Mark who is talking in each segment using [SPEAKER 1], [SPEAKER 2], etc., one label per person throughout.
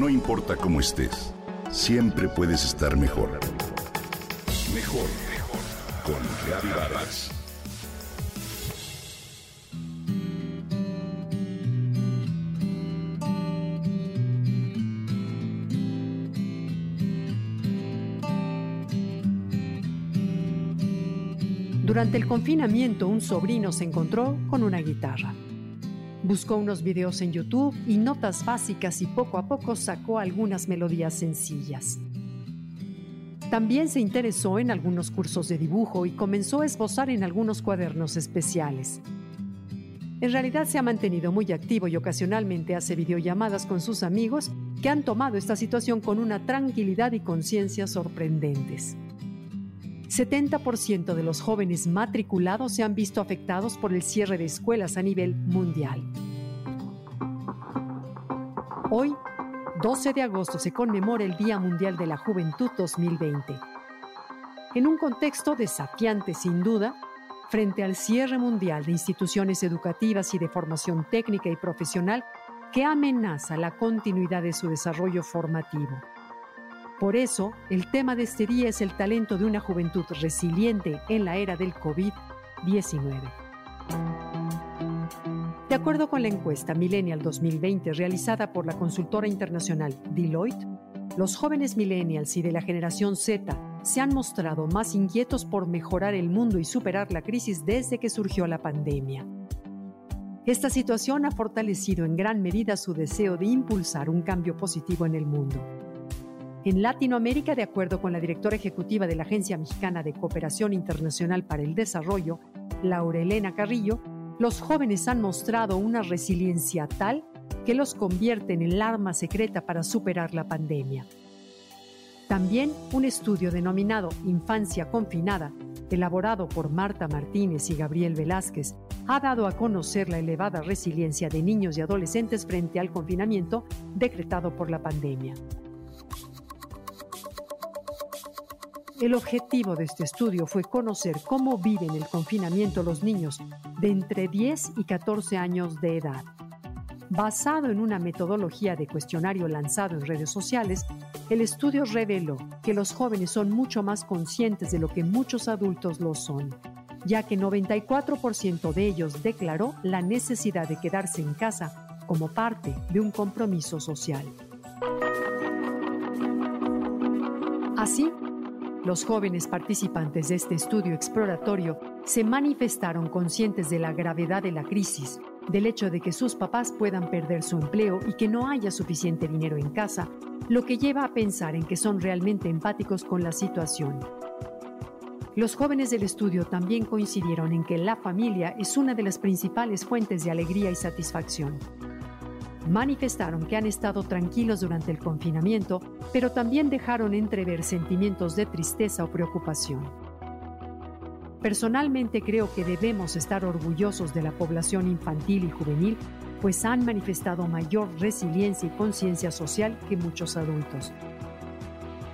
[SPEAKER 1] No importa cómo estés, siempre puedes estar mejor. Mejor, mejor. Con Reavivadas.
[SPEAKER 2] Durante el confinamiento, un sobrino se encontró con una guitarra. Buscó unos videos en YouTube y notas básicas y poco a poco sacó algunas melodías sencillas. También se interesó en algunos cursos de dibujo y comenzó a esbozar en algunos cuadernos especiales. En realidad se ha mantenido muy activo y ocasionalmente hace videollamadas con sus amigos que han tomado esta situación con una tranquilidad y conciencia sorprendentes. 70% de los jóvenes matriculados se han visto afectados por el cierre de escuelas a nivel mundial. Hoy, 12 de agosto, se conmemora el Día Mundial de la Juventud 2020. En un contexto desafiante sin duda, frente al cierre mundial de instituciones educativas y de formación técnica y profesional que amenaza la continuidad de su desarrollo formativo. Por eso, el tema de este día es el talento de una juventud resiliente en la era del COVID-19. De acuerdo con la encuesta Millennial 2020 realizada por la consultora internacional Deloitte, los jóvenes millennials y de la generación Z se han mostrado más inquietos por mejorar el mundo y superar la crisis desde que surgió la pandemia. Esta situación ha fortalecido en gran medida su deseo de impulsar un cambio positivo en el mundo. En Latinoamérica, de acuerdo con la directora ejecutiva de la Agencia Mexicana de Cooperación Internacional para el Desarrollo, Laurelena Carrillo, los jóvenes han mostrado una resiliencia tal que los convierte en el arma secreta para superar la pandemia. También un estudio denominado Infancia Confinada, elaborado por Marta Martínez y Gabriel Velázquez, ha dado a conocer la elevada resiliencia de niños y adolescentes frente al confinamiento decretado por la pandemia. El objetivo de este estudio fue conocer cómo viven el confinamiento los niños de entre 10 y 14 años de edad. Basado en una metodología de cuestionario lanzado en redes sociales, el estudio reveló que los jóvenes son mucho más conscientes de lo que muchos adultos lo son, ya que 94% de ellos declaró la necesidad de quedarse en casa como parte de un compromiso social. Así, los jóvenes participantes de este estudio exploratorio se manifestaron conscientes de la gravedad de la crisis, del hecho de que sus papás puedan perder su empleo y que no haya suficiente dinero en casa, lo que lleva a pensar en que son realmente empáticos con la situación. Los jóvenes del estudio también coincidieron en que la familia es una de las principales fuentes de alegría y satisfacción manifestaron que han estado tranquilos durante el confinamiento, pero también dejaron entrever sentimientos de tristeza o preocupación. Personalmente creo que debemos estar orgullosos de la población infantil y juvenil, pues han manifestado mayor resiliencia y conciencia social que muchos adultos.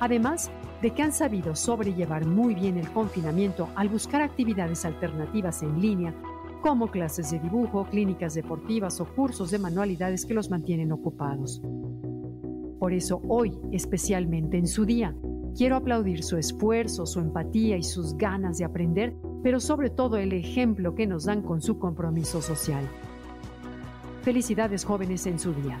[SPEAKER 2] Además de que han sabido sobrellevar muy bien el confinamiento al buscar actividades alternativas en línea como clases de dibujo, clínicas deportivas o cursos de manualidades que los mantienen ocupados. Por eso hoy, especialmente en su día, quiero aplaudir su esfuerzo, su empatía y sus ganas de aprender, pero sobre todo el ejemplo que nos dan con su compromiso social. Felicidades jóvenes en su día.